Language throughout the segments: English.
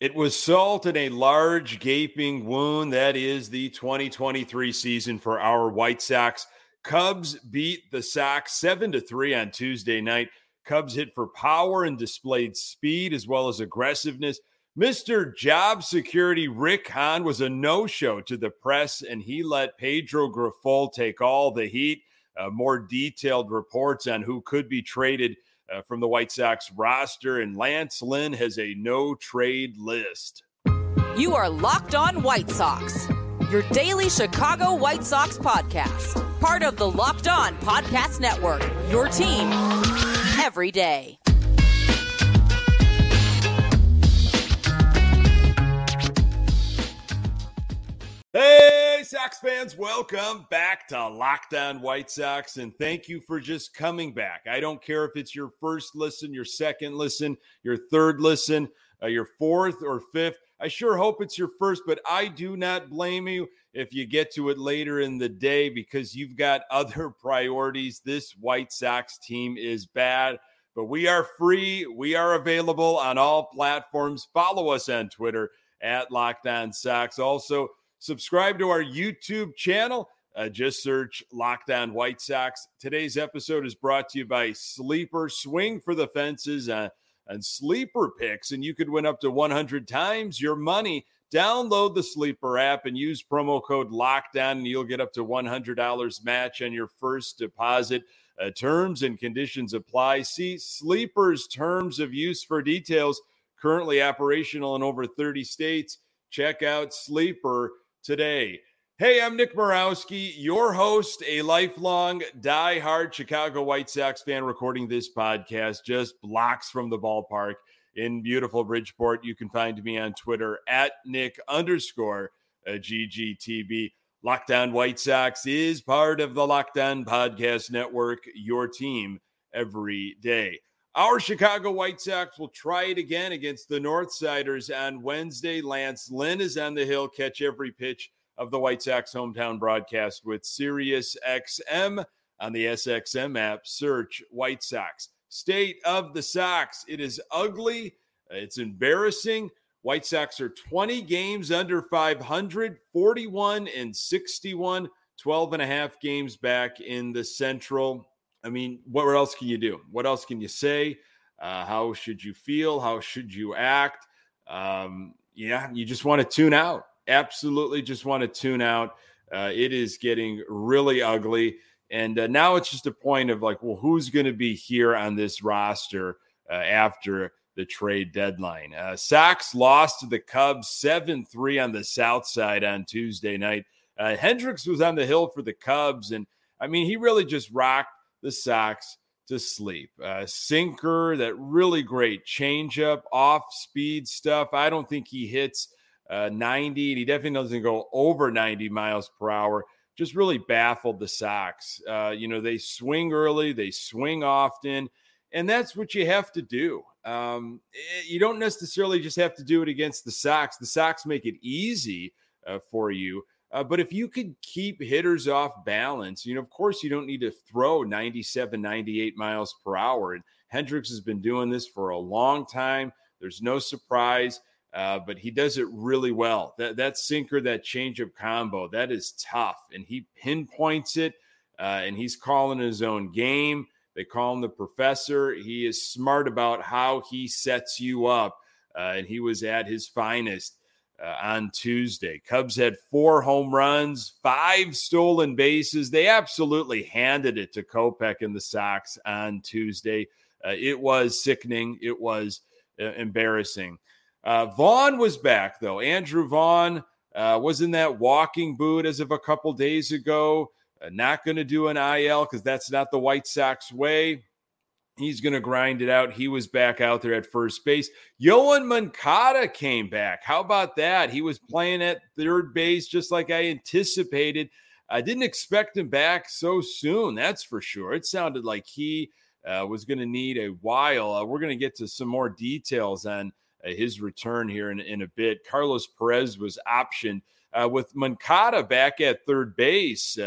It was salt in a large gaping wound. That is the 2023 season for our White Sox. Cubs beat the Sox 7 to 3 on Tuesday night. Cubs hit for power and displayed speed as well as aggressiveness. Mr. Job Security Rick Hahn was a no show to the press, and he let Pedro Grifol take all the heat. Uh, more detailed reports on who could be traded uh, from the White Sox roster, and Lance Lynn has a no trade list. You are Locked On White Sox, your daily Chicago White Sox podcast, part of the Locked On Podcast Network, your team every day. Hey, Sox fans, welcome back to Locked On White Sox, and thank you for just coming back. I don't care if it's your first listen, your second listen, your third listen, uh, your fourth or fifth. I sure hope it's your first, but I do not blame you if you get to it later in the day because you've got other priorities. This White Sox team is bad, but we are free. We are available on all platforms. Follow us on Twitter at Locked On Sox. Also, Subscribe to our YouTube channel. Uh, just search Locked On White Sox. Today's episode is brought to you by Sleeper. Swing for the fences uh, and sleeper picks, and you could win up to 100 times your money. Download the Sleeper app and use promo code LOCKEDON, and you'll get up to $100 match on your first deposit. Uh, terms and conditions apply. See Sleeper's terms of use for details. Currently operational in over 30 states. Check out Sleeper today. Hey, I'm Nick Morawski, your host, a lifelong die-hard Chicago White Sox fan, recording this podcast just blocks from the ballpark in beautiful Bridgeport. You can find me on Twitter at Nick underscore uh, GGTB. Locked On White Sox is part of the Locked On Podcast Network, your team every day. Our Chicago White Sox will try it again against the Northsiders on Wednesday. Lance Lynn is on the hill. Catch every pitch of the White Sox hometown broadcast with Sirius XM on the SXM app. Search White Sox. State of the Sox. It is ugly. It's embarrassing. White Sox are 20 games under 500, 41 and 61, 12 and a half games back in the Central. I mean, what else can you do? What else can you say? Uh, how should you feel? How should you act? Um, yeah, you just want to tune out. Absolutely, just want to tune out. Uh, it is getting really ugly. And uh, now it's just a point of like, well, who's going to be here on this roster uh, after the trade deadline? Uh, Sox lost to the Cubs 7 3 on the South Side on Tuesday night. Uh, Hendricks was on the hill for the Cubs. And I mean, he really just rocked the Sox to sleep. Sinker, that really great changeup, off speed stuff. I don't think he hits uh, 90, and he definitely doesn't go over 90 miles per hour. Just really baffled the Sox. Uh, you know, they swing early, they swing often, and that's what you have to do. Um, eh, you don't necessarily just have to do it against the Sox. The Sox make it easy uh, for you. Uh, but if you could keep hitters off balance, you know, of course, you don't need to throw 97, 98 miles per hour. And Hendricks has been doing this for a long time. There's no surprise, uh, but he does it really well. That, that sinker, that changeup combo, that is tough. And he pinpoints it, uh, and he's calling his own game. They call him the professor. He is smart about how he sets you up. Uh, and he was at his finest uh, on Tuesday. Cubs had four home runs, five stolen bases. They absolutely handed it to Kopech and the Sox on Tuesday. Uh, it was sickening. It was uh, embarrassing. Uh, Vaughn was back, though. Andrew Vaughn uh, was in that walking boot as of a couple days ago. Uh, not going to do an IL because that's not the White Sox way. He's going to grind it out. He was back out there at first base. Yoan Moncada came back. How about that? He was playing at third base just like I anticipated. I didn't expect him back so soon. That's for sure. It sounded like he uh, was going to need a while. Uh, we're going to get to some more details on uh, his return here in, in a bit. Carlos Perez was optioned uh, with Moncada back at third base.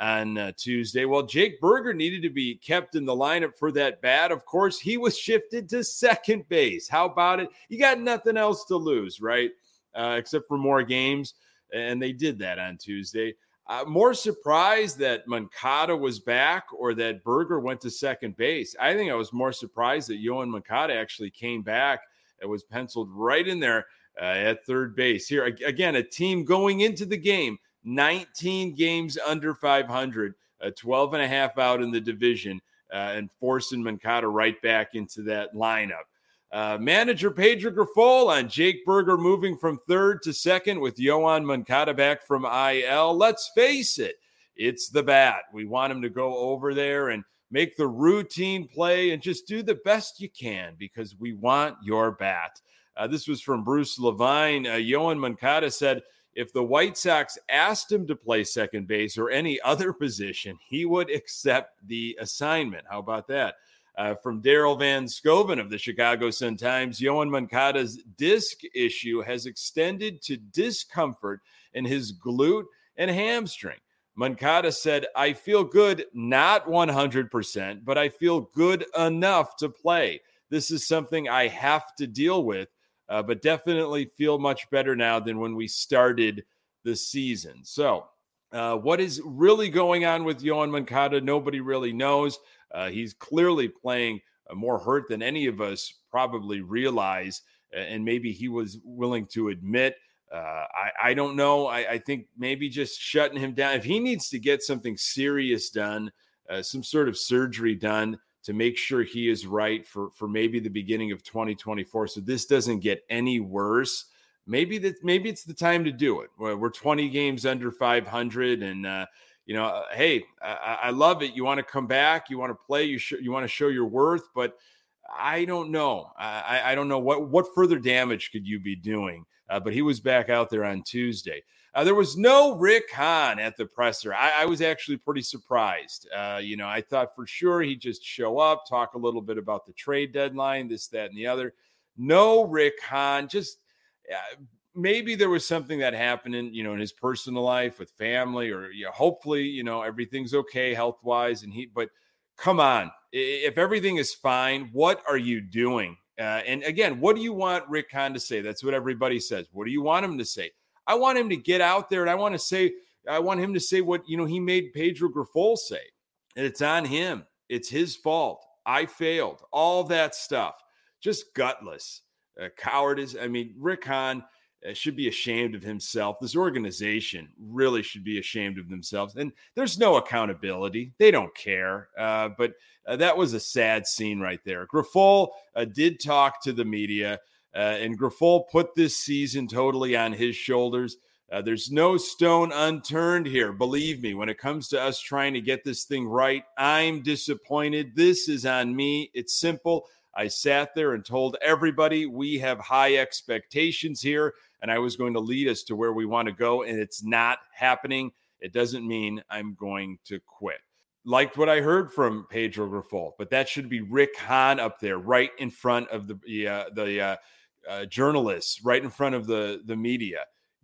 On uh, Tuesday. Well, Jake Burger needed to be kept in the lineup for that bat. Of course, he was shifted to second base. How about it? You got nothing else to lose, right? Uh, except for more games. And they did that on Tuesday. Uh, more surprised that Moncada was back or that Burger went to second base. I think I was more surprised that Yoan Moncada actually came back. and was penciled right in there uh, at third base. Here, again, a team going into the game 19 games under 500, uh, 12 and a half out in the division, uh, and forcing Moncada right back into that lineup. Uh, manager Pedro Grifol on Jake Burger moving from third to second with Yoan Moncada back from IL. Let's face it, it's the bat. We want him to go over there and make the routine play and just do the best you can because we want your bat. Uh, this was from Bruce Levine. Uh, Yoan Moncada said, if the White Sox asked him to play second base or any other position, he would accept the assignment. How about that? Uh, from Daryl Van Schouwen of the Chicago Sun Times, Yoan Moncada's disc issue has extended to discomfort in his glute and hamstring. Moncada said, I feel good, not 100%, but I feel good enough to play. This is something I have to deal with uh, but definitely feel much better now than when we started the season. So, uh, what is really going on with Yoan Moncada? Nobody really knows. Uh, he's clearly playing uh, more hurt than any of us probably realize, and maybe he was willing to admit. Uh, I, I, don't know. I, I, think maybe just shutting him down. If he needs to get something serious done, uh, some sort of surgery done, to make sure he is right for for maybe the beginning of 2024 so this doesn't get any worse. Maybe that maybe it's the time to do it. We're 20 games under 500 and uh, you know uh, hey I, I, love it. You want to come back? You want to play? You sh- you want to show your worth? But i don't know. I i don't know what what further damage could you be doing? Uh, but he was back out there on tuesday uh, there was no Rick Hahn at the presser. I, I was actually pretty surprised. Uh, you know, I thought for sure he'd just show up, talk a little bit about the trade deadline, this, that, and the other. No Rick Hahn. Just uh, maybe there was something that happened in you know in his personal life with family, or you know, hopefully you know everything's okay health wise. And he, but come on, if everything is fine, what are you doing? Uh, and again, what do you want Rick Hahn to say? That's what everybody says. What do you want him to say? I want him to get out there and I want to say, I want him to say what, you know, he made Pedro Grifol say. And it's on him. It's his fault. I failed. All that stuff. Just gutless. Uh, cowardice. I mean, Rick Hahn uh, should be ashamed of himself. This organization really should be ashamed of themselves. And there's no accountability. They don't care. Uh, but uh, that was a sad scene right there. Grifol uh, did talk to the media. Uh, and Grifol put this season totally on his shoulders. Uh, there's no stone unturned here. Believe me, when it comes to us trying to get this thing right, I'm disappointed. This is on me. It's simple. I sat there and told everybody we have high expectations here, and I was going to lead us to where we want to go, and it's not happening. It doesn't mean I'm going to quit. Liked what I heard from Pedro Grifol, but that should be Rick Hahn up there, right in front of the uh, the uh, uh, journalists right in front of the the media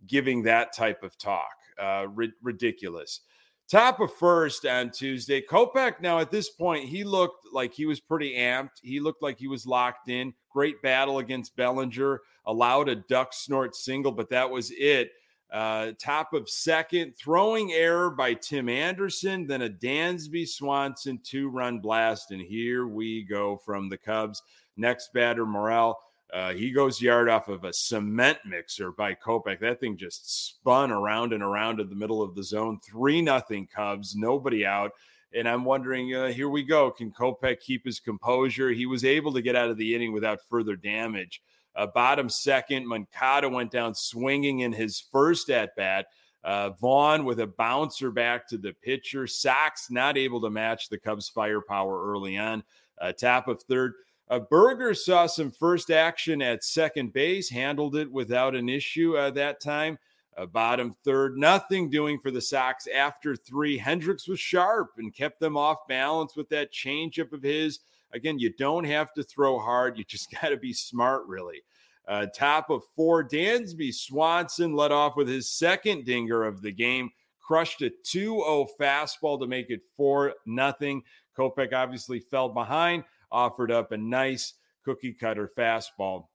giving that type of talk. Uh, ri- ridiculous. Top of first on Tuesday. Kopech, now at this point, he looked like he was pretty amped. He looked like he was locked in. Great battle against Bellinger. Allowed a duck snort single, but that was it. Uh, top of second, throwing error by Tim Anderson, then a Dansby Swanson two run blast. And here we go from the Cubs. Next batter, Morel. Uh, he goes yard off of a cement mixer by Kopech. That thing just spun around and around in the middle of the zone. Three nothing Cubs, nobody out. And I'm wondering, uh, here we go. Can Kopech keep his composure? He was able to get out of the inning without further damage. Uh, bottom second, Moncada went down swinging in his first at bat. Uh, Vaughn with a bouncer back to the pitcher. Sox not able to match the Cubs' firepower early on. Uh, top of third. Uh, Burger saw some first action at second base, handled it without an issue uh, that time. Uh, bottom third, nothing doing for the Sox after three. Hendricks was sharp and kept them off balance with that changeup of his. Again, you don't have to throw hard, you just got to be smart, really. Uh, top of four, Dansby Swanson led off with his second dinger of the game. crushed a 2-0 fastball to make it 4 nothing. Kopech obviously fell behind, offered up a nice cookie cutter fastball.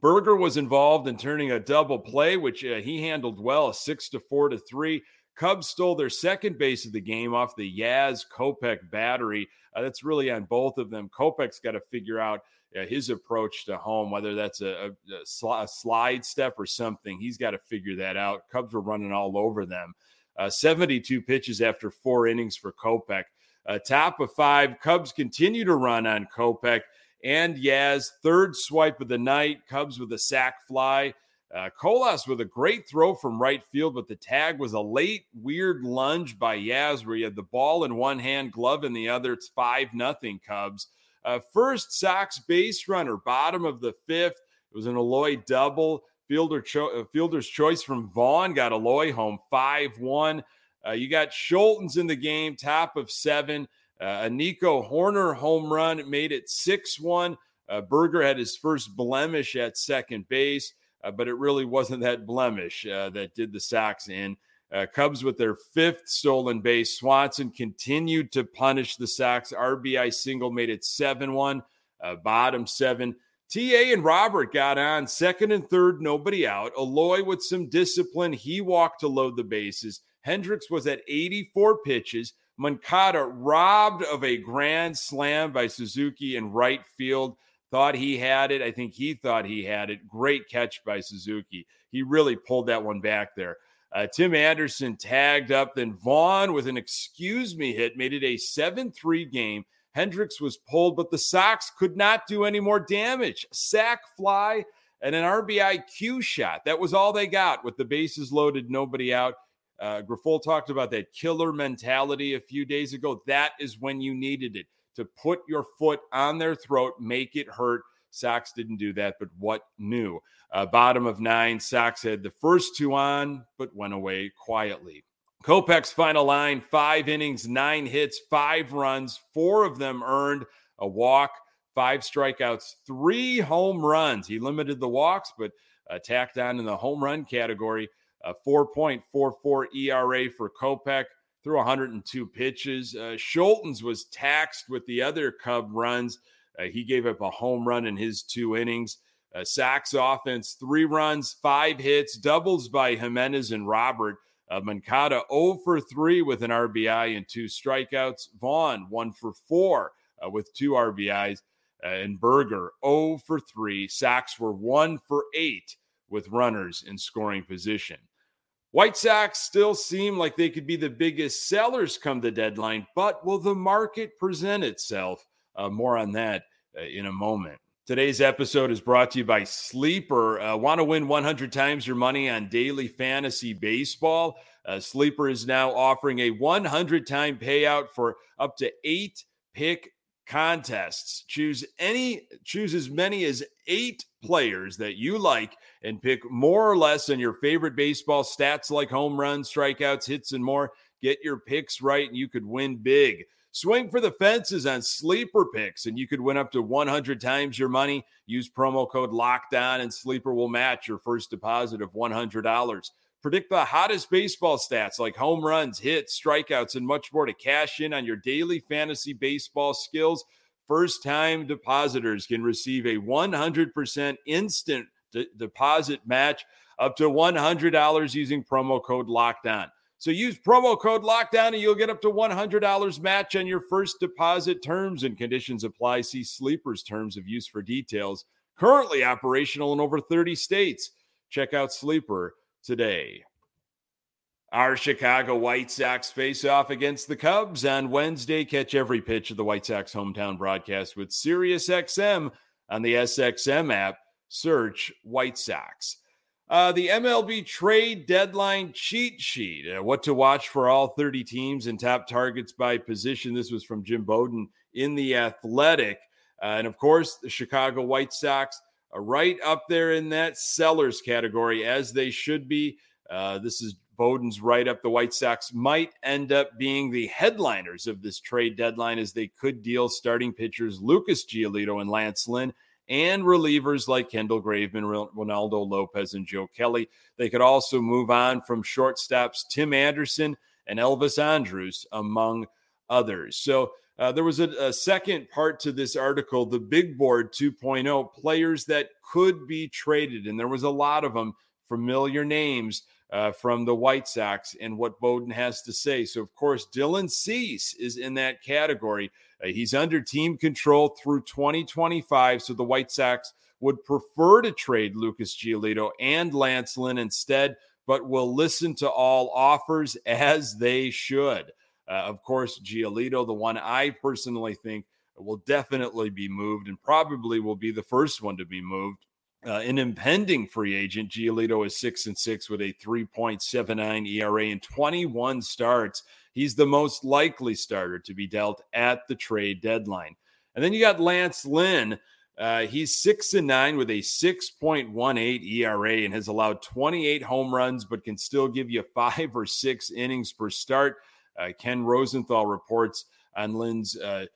Burger was involved in turning a double play, which uh, he handled well, a six to four to three. Cubs stole their second base of the game off the Yaz Kopech battery. Uh, that's really on both of them. Kopech's got to figure out uh, his approach to home, whether that's a, a, a, slide step or something. He's got to figure that out. Cubs were running all over them. Uh, 72 pitches after four innings for Kopech. Uh, top of five, Cubs continue to run on Kopech and Yaz. Third swipe of the night, Cubs with a sac fly. Uh, Colas with a great throw from right field, but the tag was a late, weird lunge by Yaz where he had the ball in one hand, glove in the other. It's 5 nothing Cubs. Uh, first Sox base runner, bottom of the fifth. It was an Eloy double. Fielder cho- uh, fielder's choice from Vaughn got Eloy home 5 1. Uh, you got Scholtens in the game, top of seven. Uh, a Nico Hoerner home run made it 6 1. Uh, Burger had his first blemish at second base, uh, but it really wasn't that blemish that did the Sox in. Uh, Cubs with their fifth stolen base. Swanson continued to punish the Sox. RBI single made it 7 1, uh, bottom seven. TA and Robert got on second and third, nobody out. Eloy with some discipline. He walked to load the bases. Hendricks was at 84 pitches. Moncada robbed of a grand slam by Suzuki in right field. Thought he had it. I think he thought he had it. Great catch by Suzuki. He really pulled that one back there. Uh, Tim Anderson tagged up. Then Vaughn with an excuse me hit made it a 7 3 game. Hendricks was pulled, but the Sox could not do any more damage. Sac fly and an RBI Q shot. That was all they got with the bases loaded, nobody out. Uh, Grifol talked about that killer mentality a few days ago. That is when you needed it to put your foot on their throat, make it hurt. Sox didn't do that, but what new? Uh, bottom of nine, Sox had the first two on, but went away quietly. Kopech's final line five innings, nine hits, five runs, four of them earned a walk, five strikeouts, three home runs. He limited the walks, but uh, tacked on in the home run category. A 4.44 ERA for Kopech through 102 pitches. Uh, Scholtens was taxed with the other Cub runs. Uh, he gave up a home run in his two innings. Uh, offense, three runs, five hits, doubles by Jimenez and Robert. Uh, Moncada 0 for 3 with an RBI and two strikeouts. Vaughn 1 for 4 uh, with two RBIs. Uh, and Burger 0 for 3. Sox were 1 for 8 with runners in scoring position. White Sox still seem like they could be the biggest sellers come the deadline, but will the market present itself? Uh, more on that uh, in a moment. Today's episode is brought to you by Sleeper. Uh, Want to win 100 times your money on daily fantasy baseball? Uh, Sleeper is now offering a 100 time payout for up to eight pick contests. Choose any, choose as many as eight players that you like and pick more or less on your favorite baseball stats like home runs, strikeouts, hits, and more. Get your picks right and you could win big. Swing for the fences on sleeper picks, and you could win up to 100 times your money. Use promo code LOCKEDON, and Sleeper will match your first deposit of $100. Predict the hottest baseball stats like home runs, hits, strikeouts, and much more to cash in on your daily fantasy baseball skills. First time depositors can receive a 100% instant de- deposit match up to $100 using promo code LOCKEDON. So use promo code LOCKEDON and you'll get up to $100 match on your first deposit. Terms and conditions apply. See Sleeper's terms of use for details. Currently operational in over 30 states. Check out Sleeper today. Our Chicago White Sox face off against the Cubs on Wednesday. Catch every pitch of the White Sox hometown broadcast with SiriusXM on the SXM app. Search White Sox. Uh, the MLB trade deadline cheat sheet. Uh, what to watch for all 30 teams and top targets by position. This was from Jim Bowden in The Athletic. Uh, and of course, the Chicago White Sox right up there in that sellers category, as they should be. Uh, this is Bowden's right up. The White Sox might end up being the headliners of this trade deadline as they could deal starting pitchers Lucas Giolito and Lance Lynn and relievers like Kendall Graveman, Reynaldo Lopez, and Joe Kelly. They could also move on from shortstops Tim Anderson and Elvis Andrus, among others. So uh, there was a, a, second part to this article, the big board 2.0, players that could be traded. And there was a lot of them, familiar names uh, from the White Sox and what Bowden has to say. So, of course, Dylan Cease is in that category. Uh, he's under team control through 2025. So the White Sox would prefer to trade Lucas Giolito and Lance Lynn instead, but will listen to all offers as they should. Uh, of course, Giolito, the one I personally think will definitely be moved and probably will be the first one to be moved. Uh, an impending free agent, Giolito is six and six with a 3.79 ERA and 21 starts. He's the most likely starter to be dealt at the trade deadline. And then you got Lance Lynn. Uh, he's six and nine with a 6.18 ERA and has allowed 28 home runs, but can still give you five or six innings per start. Uh, Ken Rosenthal reports on Lynn's uh,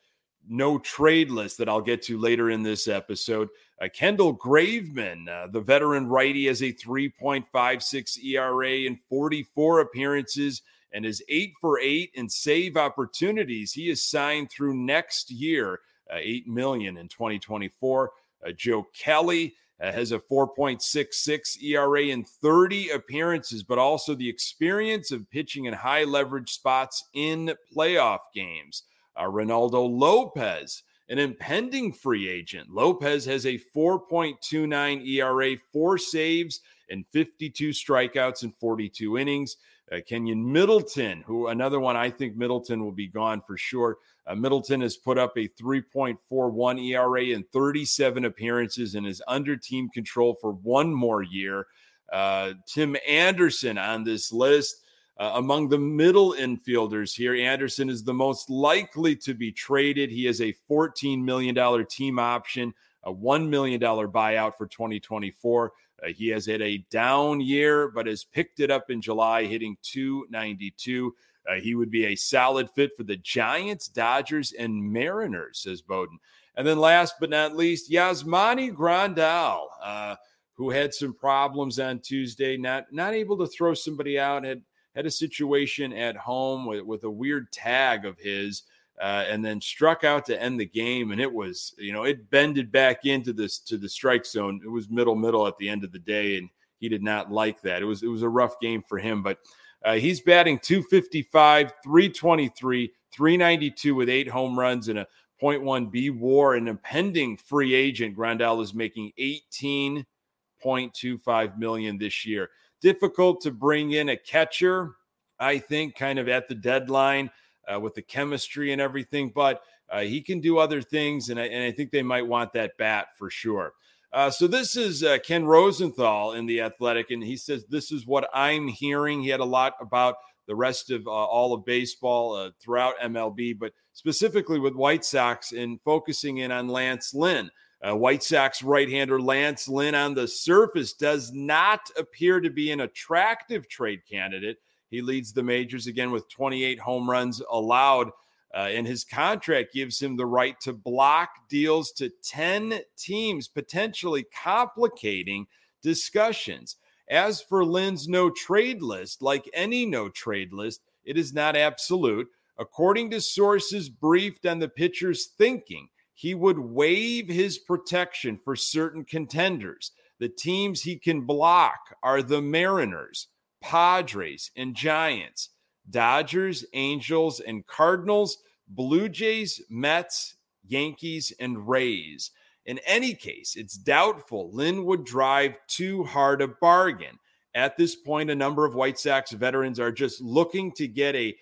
no trade list that I'll get to later in this episode. Uh, Kendall Graveman, uh, the veteran righty, has a 3.56 ERA in 44 appearances and is eight for eight in save opportunities. He is signed through next year, uh, eight million in 2024. Uh, Joe Kelly uh, has a 4.66 ERA in 30 appearances, but also the experience of pitching in high leverage spots in playoff games. Uh, Reynaldo Lopez, an impending free agent. Lopez has a 4.29 ERA, four saves, and 52 strikeouts in 42 innings. Uh, Keynan Middleton, who another one I think Middleton will be gone for sure. Uh, Middleton has put up a 3.41 ERA in 37 appearances and is under team control for one more year. Uh, Tim Anderson on this list. Uh, among the middle infielders here, Anderson is the most likely to be traded. He has a $14 million team option, a $1 million buyout for 2024. Uh, he has had a down year, but has picked it up in July, hitting 292. Uh, he would be a solid fit for the Giants, Dodgers, and Mariners, says Bowden. And then last but not least, Yasmani Grandal, uh, who had some problems on Tuesday, not not able to throw somebody out, had had a situation at home with, with a weird tag of his uh, and then struck out to end the game. And it was, you know, it bended back into this to the strike zone. It was middle middle at the end of the day, and he did not like that. It was it was a rough game for him, but uh, he's batting 255, 323, 392 with eight home runs and a 0.1 B WAR. An impending free agent, Grandal is making 18.25 million this year. Difficult to bring in a catcher, I think, kind of at the deadline uh, with the chemistry and everything, but uh, he can do other things, and I, and I think they might want that bat for sure. Uh, so this is uh, Ken Rosenthal in the Athletic, and he says this is what I'm hearing. He had a lot about the rest of uh, all of baseball uh, throughout MLB, but specifically with White Sox and focusing in on Lance Lynn. Uh, White Sox right-hander Lance Lynn on the surface does not appear to be an attractive trade candidate. He leads the majors again with 28 home runs allowed. Uh, and his contract gives him the right to block deals to 10 teams, potentially complicating discussions. As for Lynn's no trade list, like any no trade list, it is not absolute. According to sources briefed on the pitcher's thinking, he would waive his protection for certain contenders. The teams he can block are the Mariners, Padres, and Giants, Dodgers, Angels, and Cardinals, Blue Jays, Mets, Yankees, and Rays. In any case, it's doubtful Lynn would drive too hard a bargain. At this point, a number of White Sox veterans are just looking to get a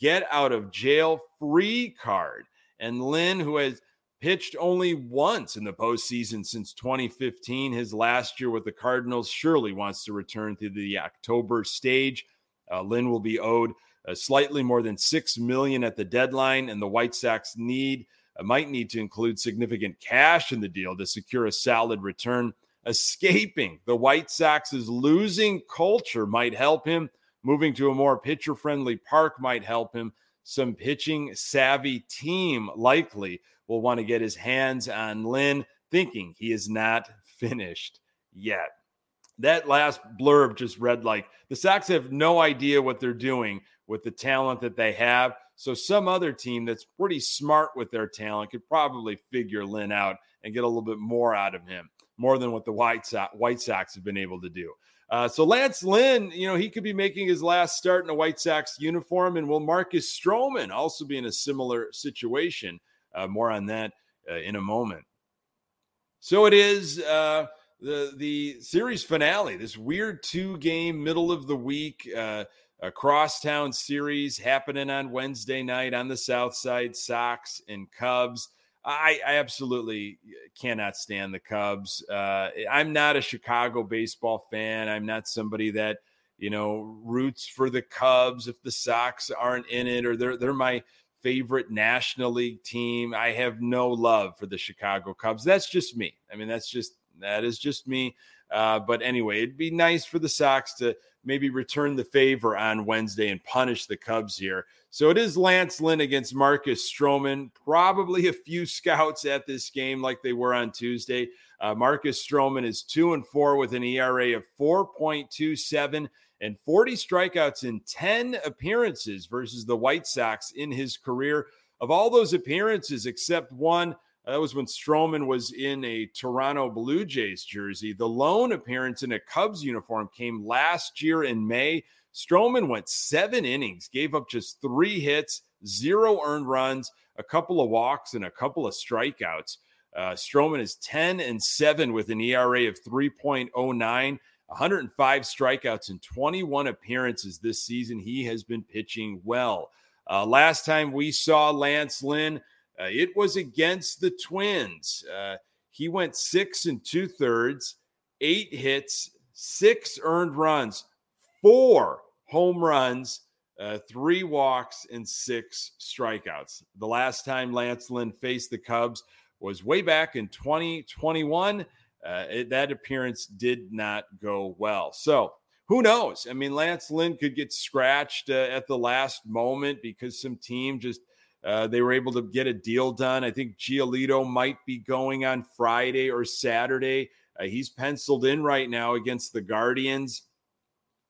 get out of jail free card. And Lynn, who has pitched only once in the postseason since 2015. His last year with the Cardinals surely wants to return to the October stage. Uh, Lynn will be owed uh, slightly more than six million at the deadline, and the White Sox need uh, might need to include significant cash in the deal to secure a solid return. Escaping the White Sox's losing culture might help him. Moving to a more pitcher friendly park might help him. Some pitching savvy team likely will want to get his hands on Lynn. thinking he is not finished yet. That last blurb just read like the Sox have no idea what they're doing with the talent that they have. So some other team that's pretty smart with their talent could probably figure Lynn out and get a little bit more out of him, more than what the White Sox, White Sox have been able to do. Uh, so Lance Lynn, you know, he could be making his last start in a White Sox uniform, and will Marcus Stroman also be in a similar situation? Uh, more on that uh, in a moment. So it is uh, the the series finale. This weird two game middle of the week uh, a crosstown series happening on Wednesday night on the South Side. Sox and Cubs. I, I absolutely cannot stand the Cubs. Uh, I'm not a Chicago baseball fan. I'm not somebody that you know roots for the Cubs if the Sox aren't in it or they're they're my favorite National League team. I have no love for the Chicago Cubs. That's just me. I mean, that's just that is just me. Uh, but anyway, it'd be nice for the Sox to maybe return the favor on Wednesday and punish the Cubs here. So it is Lance Lynn against Marcus Stroman. Probably a few scouts at this game, like they were on Tuesday. Uh, Marcus Stroman is two and four with an ERA of 4.27 and 40 strikeouts in 10 appearances versus the White Sox in his career. Of all those appearances, except one, that was when Stroman was in a Toronto Blue Jays jersey. The lone appearance in a Cubs uniform came last year in May. Stroman went seven innings, gave up just three hits, zero earned runs, a couple of walks, and a couple of strikeouts. Uh, Stroman is 10 and 7 with an ERA of 3.09, 105 strikeouts in 21 appearances this season. He has been pitching well. Uh, last time we saw Lance Lynn, uh, it was against the Twins. Uh, he went six and two thirds, eight hits, six earned runs, four home runs, uh, three walks, and six strikeouts. The last time Lance Lynn faced the Cubs was way back in 2021. Uh, it, that appearance did not go well. So, who knows? I mean, Lance Lynn could get scratched uh, at the last moment because some team just – uh, they were able to get a deal done. I think Giolito might be going on Friday or Saturday. Uh, he's penciled in right now against the Guardians.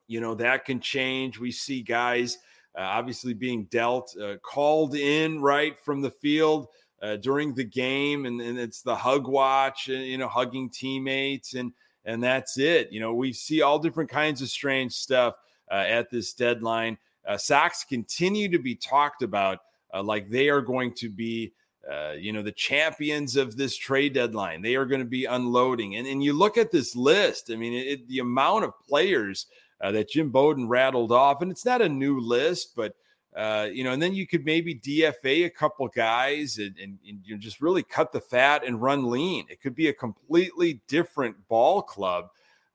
You know, that can change. We see guys uh, obviously being dealt, uh, called in right from the field uh, during the game, and, and it's the hug watch, you know, hugging teammates, and and that's it. You know, we see all different kinds of strange stuff at this deadline. Sox continue to be talked about uh, like they are going to be, uh, you know, the champions of this trade deadline. They are going to be unloading. And, and you look at this list, I mean, it, the amount of players uh, that Jim Bowden rattled off, and it's not a new list, but. Uh, you know, and then you could maybe DFA a couple guys and, and, and, you just really cut the fat and run lean. It could be a completely different ball club.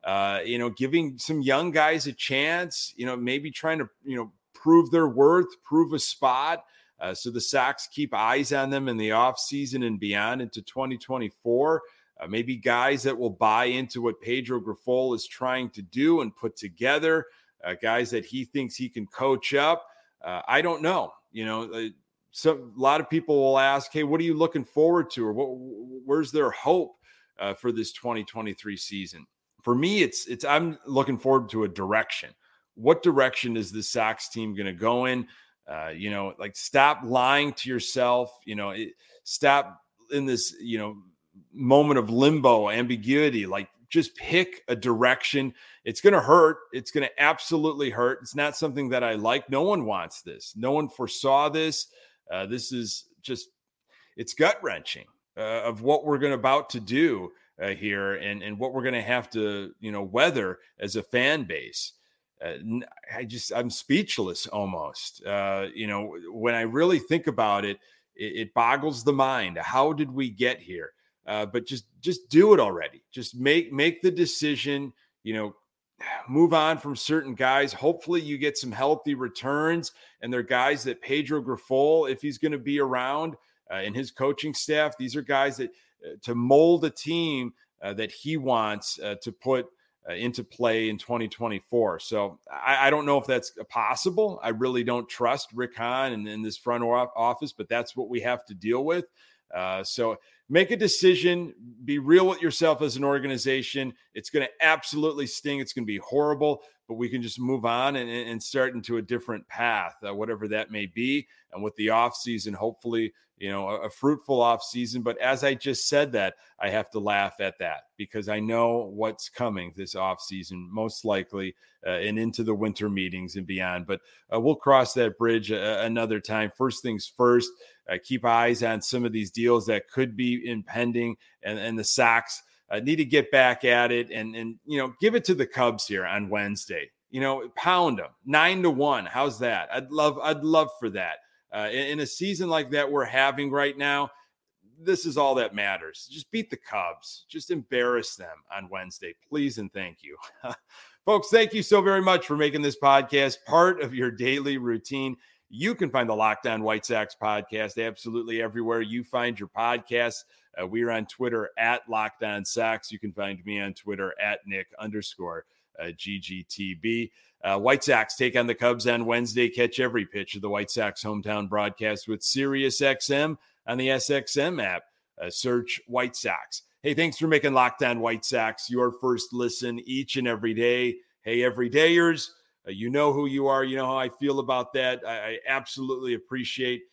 Uh, you know, giving some young guys a chance. You know, maybe trying to you know prove their worth, prove a spot. Uh, so the Sox keep eyes on them in the offseason and beyond into 2024. Uh, maybe guys that will buy into what Pedro Grifol is trying to do and put together, uh, guys that he thinks he can coach up. Uh, I don't know. You know, uh, so a lot of people will ask, "Hey, what are you looking forward to, or what, where's their hope uh, for this 2023 season?" For me, it's it's I'm looking forward to a direction. What direction is the Sox team going to go in? Uh, you know, like stop lying to yourself. You know, it, stop in this, you know, moment of limbo, ambiguity. Like just pick a direction. It's going to hurt. It's going to absolutely hurt. It's not something that I like. No one wants this. No one foresaw this. Uh, this is just, it's gut wrenching uh, of what we're going about to do uh, here and, and what we're going to have to, you know, weather as a fan base uh, I just I'm speechless almost. Uh, you know, when I really think about it, it, it boggles the mind. How did we get here? Uh, but just just do it already. Just make make the decision. You know, move on from certain guys. Hopefully, you get some healthy returns, and they're guys that Pedro Grifol, if he's going to be around, uh, and his coaching staff, these are guys that uh, to mold a team uh, that he wants to put uh, into play in 2024. So I, I, don't know if that's possible. I really don't trust Rick Hahn and, in this front office, but that's what we have to deal with. Uh, so make a decision, be real with yourself as an organization. It's going to absolutely sting. It's going to be horrible, but we can just move on and, and start into a different path, uh, whatever that may be. And with the off season, hopefully, you know, a, a fruitful off season. But as I just said that, I have to laugh at that because I know what's coming this off season, most likely, uh, and into the winter meetings and beyond. But uh, we'll cross that bridge uh, another time. First things first, uh, keep eyes on some of these deals that could be impending, and, and the Sox uh, need to get back at it and and you know give it to the Cubs here on Wednesday. You know, pound them nine to one. How's that? I'd love I'd love for that. Uh, in, in a season like that we're having right now, this is all that matters. Just beat the Cubs. Just embarrass them on Wednesday, please and thank you. Folks, thank you so very much for making this podcast part of your daily routine. You can find the Locked On White Sox podcast absolutely everywhere you find your podcasts. Uh, we are on Twitter at On Sox. You can find me on Twitter at Nick underscore uh, GGTB. Uh, White Sox take on the Cubs on Wednesday. Catch every pitch of the White Sox hometown broadcast with Sirius XM on the SXM app. Uh, search White Sox. Hey, thanks for making Locked On White Sox your first listen each and every day. Hey, everydayers, uh, you know who you are. You know how I feel about that. I, I absolutely appreciate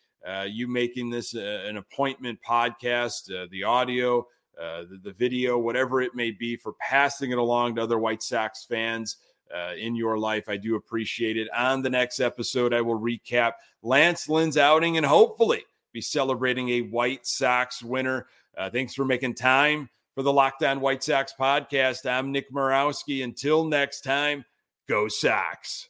you making this uh, an appointment podcast, uh, the audio, uh, the, the, video, whatever it may be, for passing it along to other White Sox fans. Uh, in your life, I do appreciate it. On the next episode, I will recap Lance Lynn's outing and hopefully be celebrating a White Sox winner. thanks for making time for the Locked On White Sox podcast. I'm Nick Morawski. Until next time, go Sox.